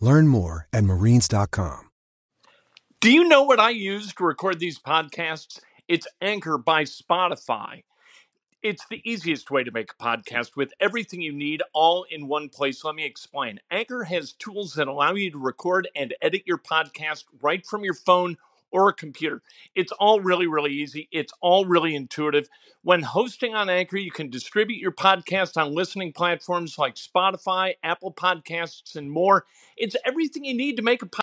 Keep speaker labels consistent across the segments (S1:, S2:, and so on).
S1: Learn more at marines.com.
S2: Do you know what I use to record these podcasts? It's Anchor by Spotify. It's the easiest way to make a podcast with everything you need all in one place. Let me explain. Anchor has tools that allow you to record and edit your podcast right from your phone or a computer. It's all really, really easy. It's all really intuitive. When hosting on Anchor, you can distribute your podcast on listening platforms like Spotify, Apple Podcasts, and more. It's everything you need to make a podcast.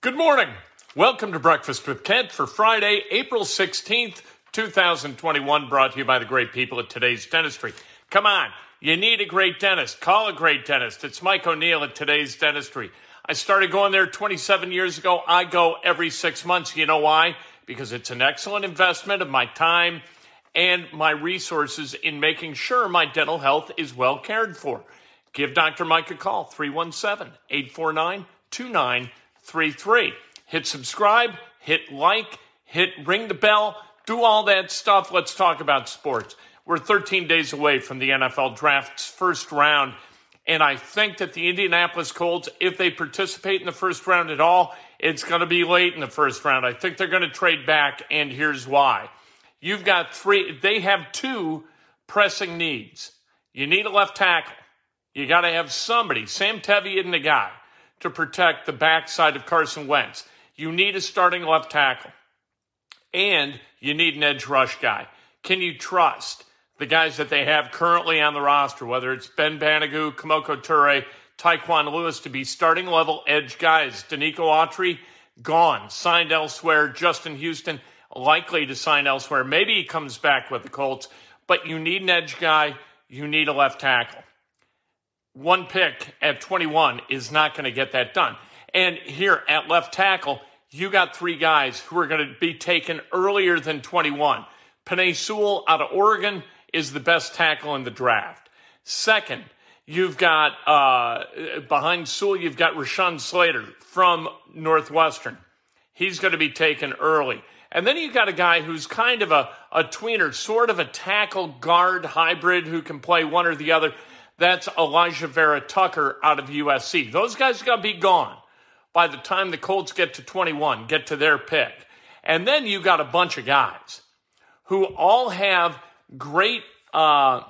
S2: Good morning. Welcome to Breakfast with Kent for Friday, April 16th, 2021, brought to you by the great people at today's dentistry. Come on, you need a great dentist. Call a great dentist. It's Mike O'Neill at today's dentistry. I started going there 27 years ago. I go every six months. You know why? Because it's an excellent investment of my time and my resources in making sure my dental health is well cared for. Give Dr. Mike a call, 317 849 2933. Hit subscribe, hit like, hit ring the bell, do all that stuff. Let's talk about sports. We're 13 days away from the NFL draft's first round. And I think that the Indianapolis Colts, if they participate in the first round at all, it's going to be late in the first round. I think they're going to trade back, and here's why. You've got three, they have two pressing needs. You need a left tackle. You got to have somebody, Sam Tevi isn't the guy, to protect the backside of Carson Wentz. You need a starting left tackle. And you need an edge rush guy. Can you trust? The guys that they have currently on the roster, whether it's Ben Banogu, Kemoko Turay, Tyquan Lewis, to be starting level edge guys. Denico Autry, gone, signed elsewhere. Justin Houston, likely to sign elsewhere. Maybe he comes back with the Colts, but you need an edge guy. You need a left tackle. One pick at 21 is not going to get that done. And here at left tackle, you got three guys who are going to be taken earlier than 21. Penei Sewell out of Oregon, is the best tackle in the draft. Second, you've got uh, behind Sewell, you've got Rashawn Slater from Northwestern. He's going to be taken early. And then you've got a guy who's kind of a, a tweener, sort of a tackle guard hybrid who can play one or the other. That's Alijah Vera-Tucker out of USC. Those guys are going to be gone by the time the Colts get to 21, get to their pick. And then you've got a bunch of guys who all have great uh,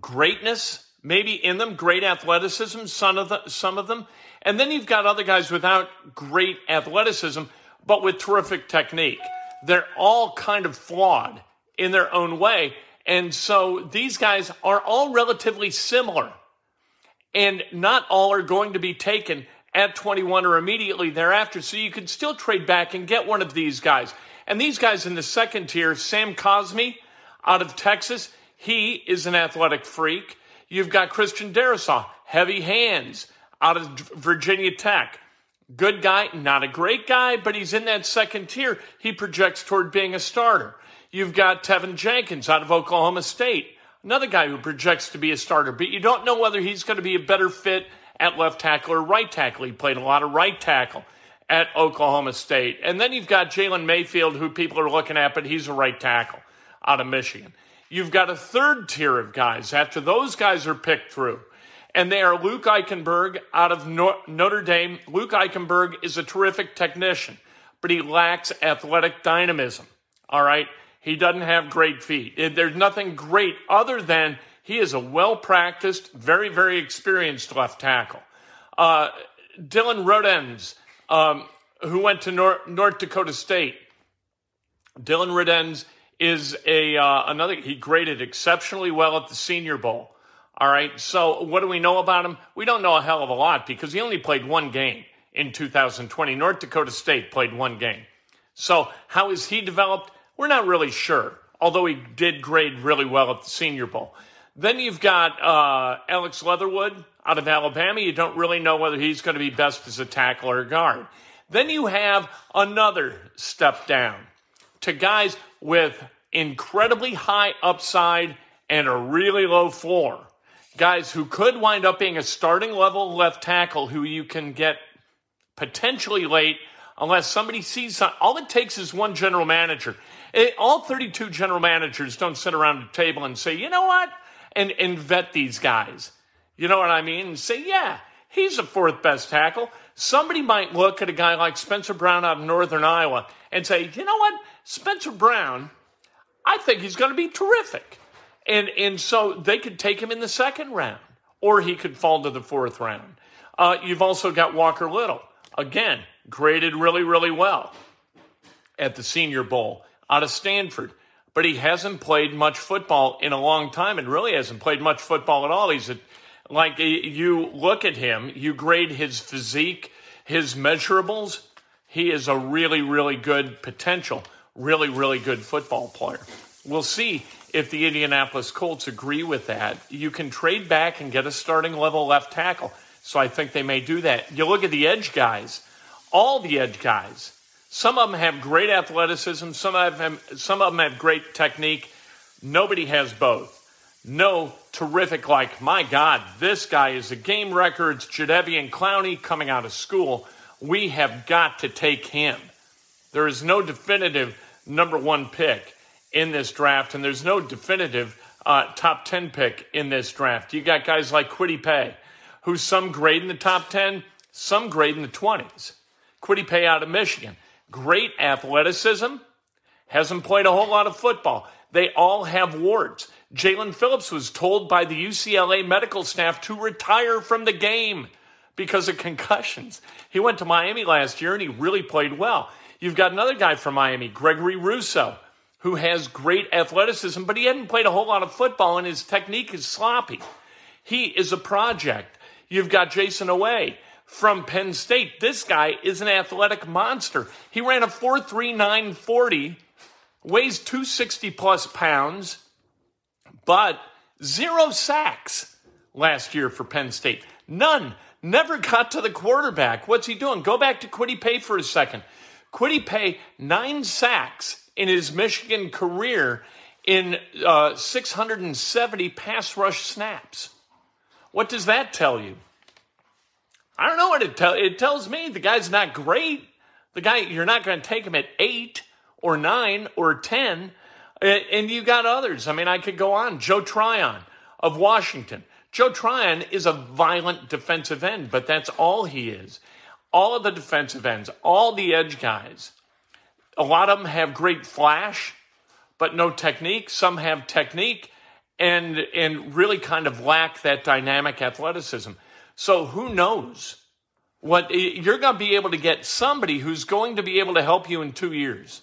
S2: greatness maybe in them, great athleticism, some of, the, some of them. And then you've got other guys without great athleticism, but with terrific technique. They're all kind of flawed in their own way. And so these guys are all relatively similar. And not all are going to be taken at 21 or immediately thereafter. So you can still trade back and get one of these guys. And these guys in the second tier, Sam Cosmi, out of Texas. He is an athletic freak. You've got Christian Darrisaw, heavy hands out of Virginia Tech. Good guy, not a great guy, but he's in that second tier. He projects toward being a starter. You've got Teven Jenkins out of Oklahoma State, another guy who projects to be a starter, but you don't know whether he's going to be a better fit at left tackle or right tackle. He played a lot of right tackle at Oklahoma State. And then you've got Jalen Mayfield, who people are looking at, but he's a right tackle out of Michigan. You've got a third tier of guys after those guys are picked through. And they are Luke Eichenberg out of Notre Dame. Luke Eichenberg is a terrific technician, but he lacks athletic dynamism. All right. He doesn't have great feet. There's nothing great other than he is a well practiced, very, very experienced left tackle. Uh, Dillon Radunz, um, who went to North, North Dakota State. Dillon Radunz is a uh, another. He graded exceptionally well at the Senior Bowl. All right. So what do we know about him? We don't know a hell of a lot because he only played one game in 2020. North Dakota State played one game. So how is he developed? We're not really sure. Although he did grade really well at the Senior Bowl. Then you've got uh, Alex Leatherwood out of Alabama. You don't really know whether he's going to be best as a tackle or guard. Then you have another step down to guys with incredibly high upside and a really low floor. Guys who could wind up being a starting level left tackle who you can get potentially late unless somebody sees something. All it takes is one general manager. It, all 32 general managers don't sit around a table and say, you know what? And, and vet these guys. You know what I mean? And say, yeah, he's the fourth best tackle. Somebody might look at a guy like Spencer Brown out of Northern Iowa and say, you know what? Spencer Brown, I think he's going to be terrific. And, and so they could take him in the second round, or he could fall to the fourth round. Uh, you've also got Walker Little. Again, graded really, really well at the Senior Bowl out of Stanford. But he hasn't played much football in a long time and really hasn't played much football at all. He's a, like you look at him, you grade his physique, his measurables. He is a really, really good potential, really, really good football player. We'll see if the Indianapolis Colts agree with that. You can trade back and get a starting level left tackle. So I think they may do that. You look at the edge guys, all the edge guys. Some of them have great athleticism, some of them, some of them have great technique. Nobody has both. No terrific, like, my God, this guy is a game record. It's Jadeveon Clowney coming out of school. We have got to take him. There is no definitive number one pick in this draft, and there's no definitive uh, top 10 pick in this draft. You got guys like Kwity Paye, who some grade in the top 10, some grade in the 20s. Kwity Paye out of Michigan. Great athleticism, hasn't played a whole lot of football. They all have warts. Jaelan Phillips was told by the UCLA medical staff to retire from the game because of concussions. He went to Miami last year and he really played well. You've got another guy from Miami, Gregory Rousseau, who has great athleticism, but he hadn't played a whole lot of football and his technique is sloppy. He is a project. You've got Jayson Oweh from Penn State. This guy is an athletic monster. He ran a 4.3940, weighs 260 plus pounds, but zero sacks last year for Penn State. None. Never got to the quarterback. What's he doing? Go back to Kwity Paye for a second. Kwity Paye, nine sacks in his Michigan career in uh, 670 pass rush snaps. What does that tell you? I don't know what it tells. It tells me the guy's not great. The guy, you're not going to take him at eight or nine or 10. And you got others. I mean, I could go on. Joe Tryon of Washington. Joe Tryon is a violent defensive end, but that's all he is. All of the defensive ends, all the edge guys, a lot of them have great flash, but no technique. Some have technique, and and really kind of lack that dynamic athleticism. So who knows what you're going to be able to get somebody who's going to be able to help you in 2 years,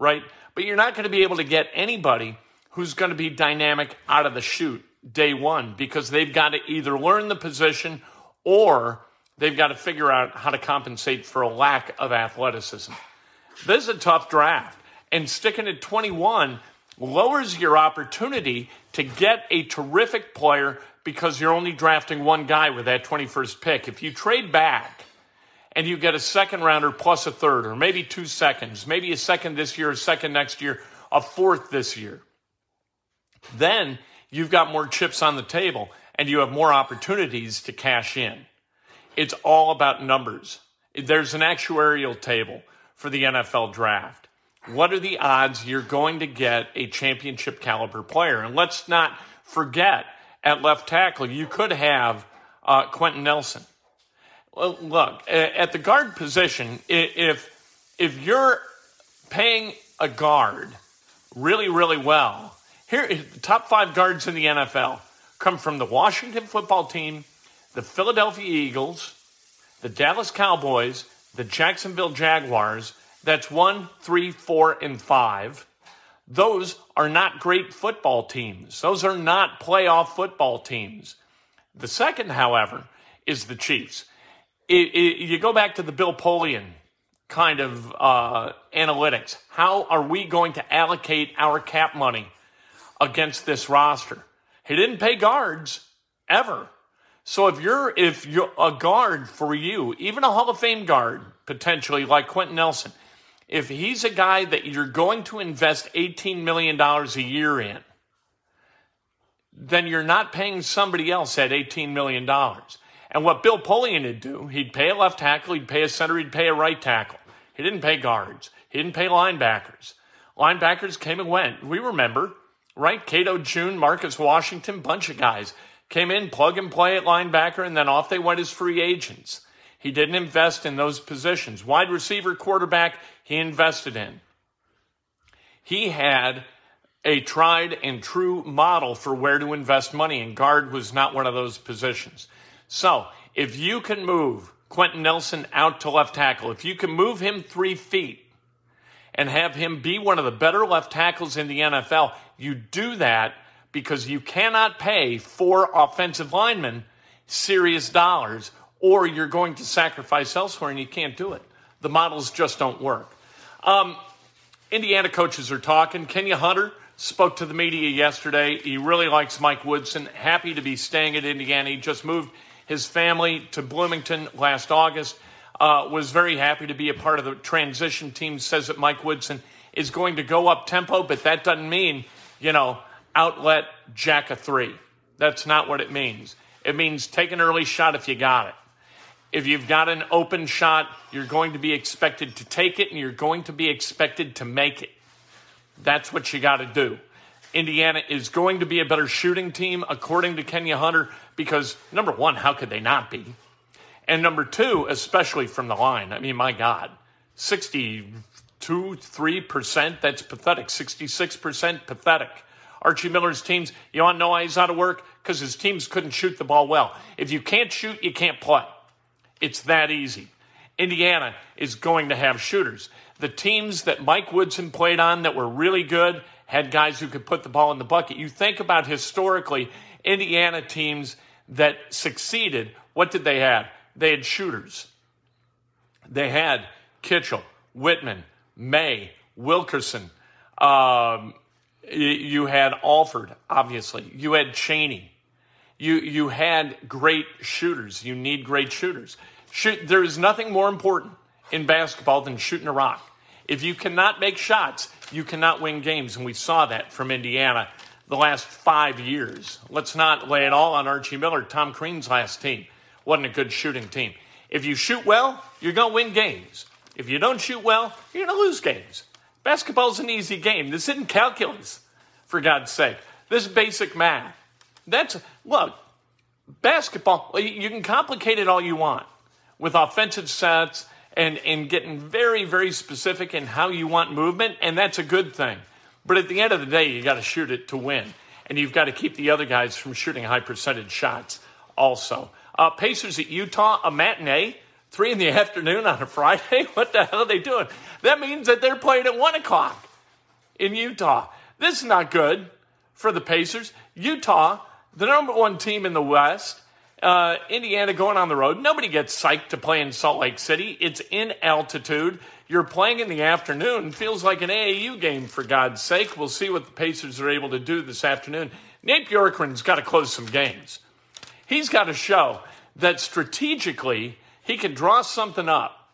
S2: right? But you're not going to be able to get anybody who's going to be dynamic out of the chute day 1 because they've got to either learn the position or they've got to figure out how to compensate for a lack of athleticism. This is a tough draft. And sticking at 21 lowers your opportunity to get a terrific player because you're only drafting one guy with that 21st pick. If you trade back and you get a second rounder plus a third, or maybe two seconds, maybe a second this year, a second next year, a fourth this year, then you've got more chips on the table and you have more opportunities to cash in. It's all about numbers. There's an actuarial table for the NFL draft. What are the odds you're going to get a championship caliber player? And let's not forget at left tackle, you could have uh, Quenton Nelson. Look, at the guard position, if if you're paying a guard really, really well, here the top five guards in the NFL come from the Washington football team, the Philadelphia Eagles, the Dallas Cowboys, the Jacksonville Jaguars, that's one, three, four, and five. Those are not great football teams. Those are not playoff football teams. The second, however, is the Chiefs. It, it, you go back to the Bill Polian kind of uh, analytics. How are we going to allocate our cap money against this roster? He didn't pay guards ever. So if you're if you're a guard for you, even a Hall of Fame guard potentially like Quenton Nelson, if he's a guy that you're going to invest $18 million a year in, then you're not paying somebody else that $18 million. And what Bill Polian would do, he'd pay a left tackle, he'd pay a center, he'd pay a right tackle. He didn't pay guards. He didn't pay linebackers. Linebackers came and went. We remember, right? Cato June, Marcus Washington, bunch of guys came in, plug and play at linebacker, and then off they went as free agents. He didn't invest in those positions. Wide receiver, quarterback, he invested in. He had a tried and true model for where to invest money, and guard was not one of those positions. So, if you can move Quenton Nelson out to left tackle, if you can move him three feet and have him be one of the better left tackles in the NFL, you do that because you cannot pay four offensive linemen serious dollars or you're going to sacrifice elsewhere and you can't do it. The models just don't work. Um, Indiana coaches are talking. Kenya Hunter spoke to the media yesterday. He really likes Mike Woodson. Happy to be staying at Indiana. He just moved his family to Bloomington last August. Uh, was very happy to be a part of the transition team. Says that Mike Woodson is going to go up tempo, but that doesn't mean, you know, outlet jack a three. That's not what it means. It means take an early shot if you got it. If you've got an open shot, you're going to be expected to take it and you're going to be expected to make it. That's what you got to do. Indiana is going to be a better shooting team, according to Kenya Hunter, because number one, how could they not be? And number two, especially from the line. I mean, my God, 62, 3%, that's pathetic. 66%, pathetic. Archie Miller's teams, you want to know why he's out of work? Because his teams couldn't shoot the ball well. If you can't shoot, you can't play. It's that easy. Indiana is going to have shooters. The teams that Mike Woodson played on that were really good had guys who could put the ball in the bucket. You think about historically Indiana teams that succeeded. What did they have? They had shooters. They had Kitchel, Wittman, May, Wilkerson. Um, you had Alford, obviously. You had Cheaney. You, you had great shooters. You need great shooters. Shoot, there is nothing more important in basketball than shooting a rock. If you cannot make shots, you cannot win games. And we saw that from Indiana the last five years. Let's not lay it all on Archie Miller, Tom Crean's last team. Wasn't a good shooting team. If you shoot well, you're going to win games. If you don't shoot well, you're going to lose games. Basketball's an easy game. This isn't calculus, for God's sake. This is basic math. That's, look, basketball, you can complicate it all you want with offensive sets and, and getting very, very specific in how you want movement, and that's a good thing. But at the end of the day, you got to shoot it to win, and you've got to keep the other guys from shooting high percentage shots also. Uh, Pacers at Utah, a matinee, three in the afternoon on a Friday. What the hell are they doing? That means that they're playing at one o'clock in Utah. This is not good for the Pacers. Utah the number one team in the West. Uh, Indiana going on the road. Nobody gets psyched to play in Salt Lake City. It's in altitude. You're playing in the afternoon. Feels like an AAU game, for God's sake. We'll see what the Pacers are able to do this afternoon. Nate Bjorkgren's got to close some games. He's got to show that strategically he can draw something up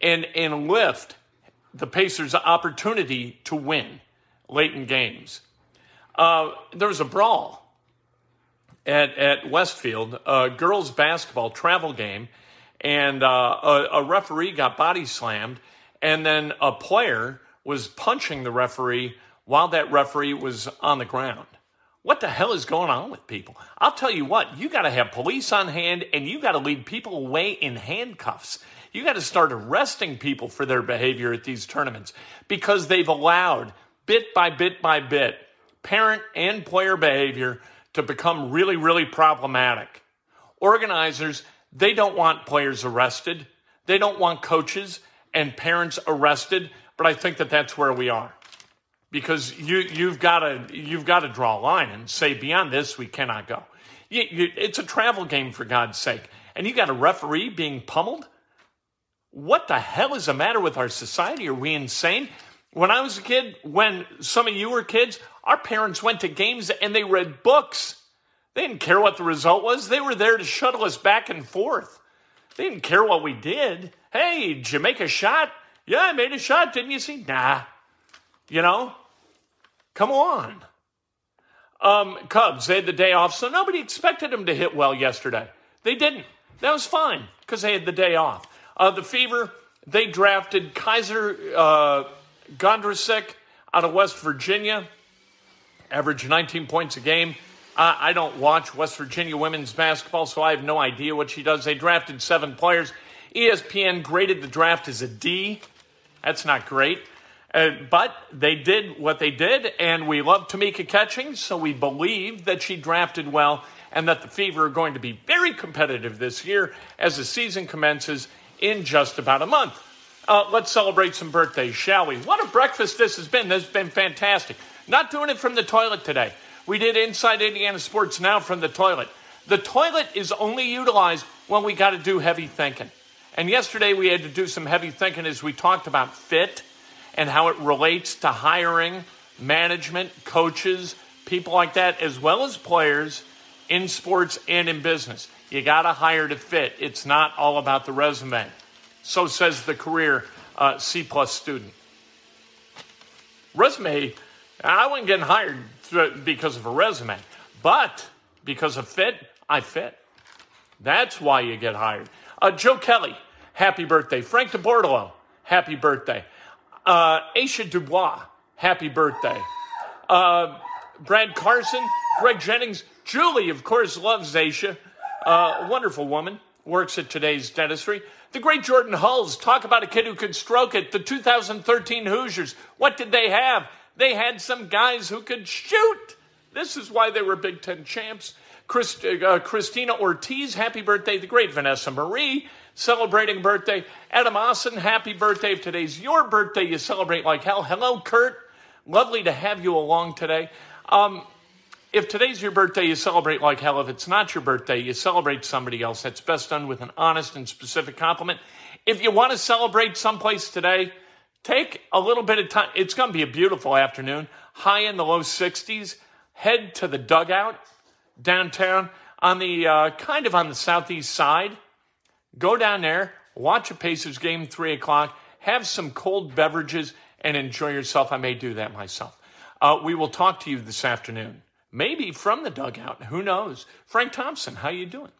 S2: and, and lift the Pacers' opportunity to win late in games. Uh, there was a brawl at, at Westfield, a girls' basketball travel game, and uh, a, a referee got body slammed, and then a player was punching the referee while that referee was on the ground. What the hell is going on with people? I'll tell you what, you got to have police on hand and you got to lead people away in handcuffs. You got to start arresting people for their behavior at these tournaments because they've allowed bit by bit by bit parent and player behavior to become really, really problematic. Organizers, They don't want players arrested. They don't want coaches and parents arrested. But I think that that's where we are because you you've got to you've got to draw a line and say beyond this we cannot go. You, you, it's a travel game for God's sake, and you got a referee being pummeled. What the hell is the matter with our society? Are we insane? When I was a kid, when some of you were kids, our parents went to games and they read books. They didn't care what the result was. They were there to shuttle us back and forth. They didn't care what we did. Hey, did you make a shot? Yeah, I made a shot. Didn't you see? Nah. You know, Come on. Um, Cubs, they had the day off, so nobody expected them to hit well yesterday. They didn't. That was fine because they had the day off. Uh, the Fever, they drafted Kysre uh, Gondrezick out of West Virginia, averaged 19 points a game. Uh, I don't watch West Virginia women's basketball, so I have no idea what she does. They drafted seven players. ESPN graded the draft as a D. That's not great. Uh, but they did what they did, and we love Tamika Catchings, so we believe that she drafted well and that the Fever are going to be very competitive this year as the season commences in just about a month. Uh, let's celebrate some birthdays, shall we? What a breakfast this has been. This has been fantastic. Not doing it from the toilet today. We did Inside Indiana Sports Now from the toilet. The toilet is only utilized when we got to do heavy thinking. And yesterday we had to do some heavy thinking as we talked about fit and how it relates to hiring, management, coaches, people like that, as well as players in sports and in business. You got to hire to fit. It's not all about the resume. So says the career uh, C plus student. Resume, I wasn't getting hired because of a resume, but because of fit, I fit. That's why you get hired. Uh, Joe Kelly, happy birthday. Frank DeBortolo, happy birthday. Uh, Aisha Dubois, happy birthday. Uh, Brad Carson, Greg Jennings, Julie, of course, loves Aisha. Uh, wonderful woman, works at today's dentistry. The great Jordan Hulls, talk about a kid who could stroke it. The 2013 Hoosiers, what did they have? They had some guys who could shoot. This is why they were Big Ten champs. Christ, uh, Christina Ortiz, happy birthday. The great Vanessa Marie, celebrating birthday. Adam Austin, happy birthday. If today's your birthday, you celebrate like hell. Hello, Kurt. Lovely to have you along today. Um, if today's your birthday, you celebrate like hell. If it's not your birthday, you celebrate somebody else. That's best done with an honest and specific compliment. If you want to celebrate someplace today, take a little bit of time. It's going to be a beautiful afternoon, high in the low 60s. Head to the dugout downtown on the uh, kind of on the southeast side. Go down there, watch a Pacers game, 3 o'clock, have some cold beverages, and enjoy yourself. I may do that myself. Uh, we will talk to you this afternoon, maybe from the dugout. Who knows? Frank Thompson, how you doing?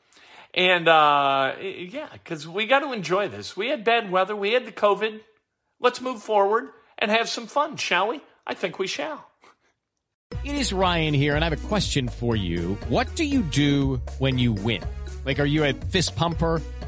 S2: And uh, yeah, because we got to enjoy this. We had bad weather. We had the COVID. Let's move forward and have some fun, shall we? I think we shall.
S3: It is Ryan here, and I have a question for you. What do you do when you win? Like, are you a fist pumper?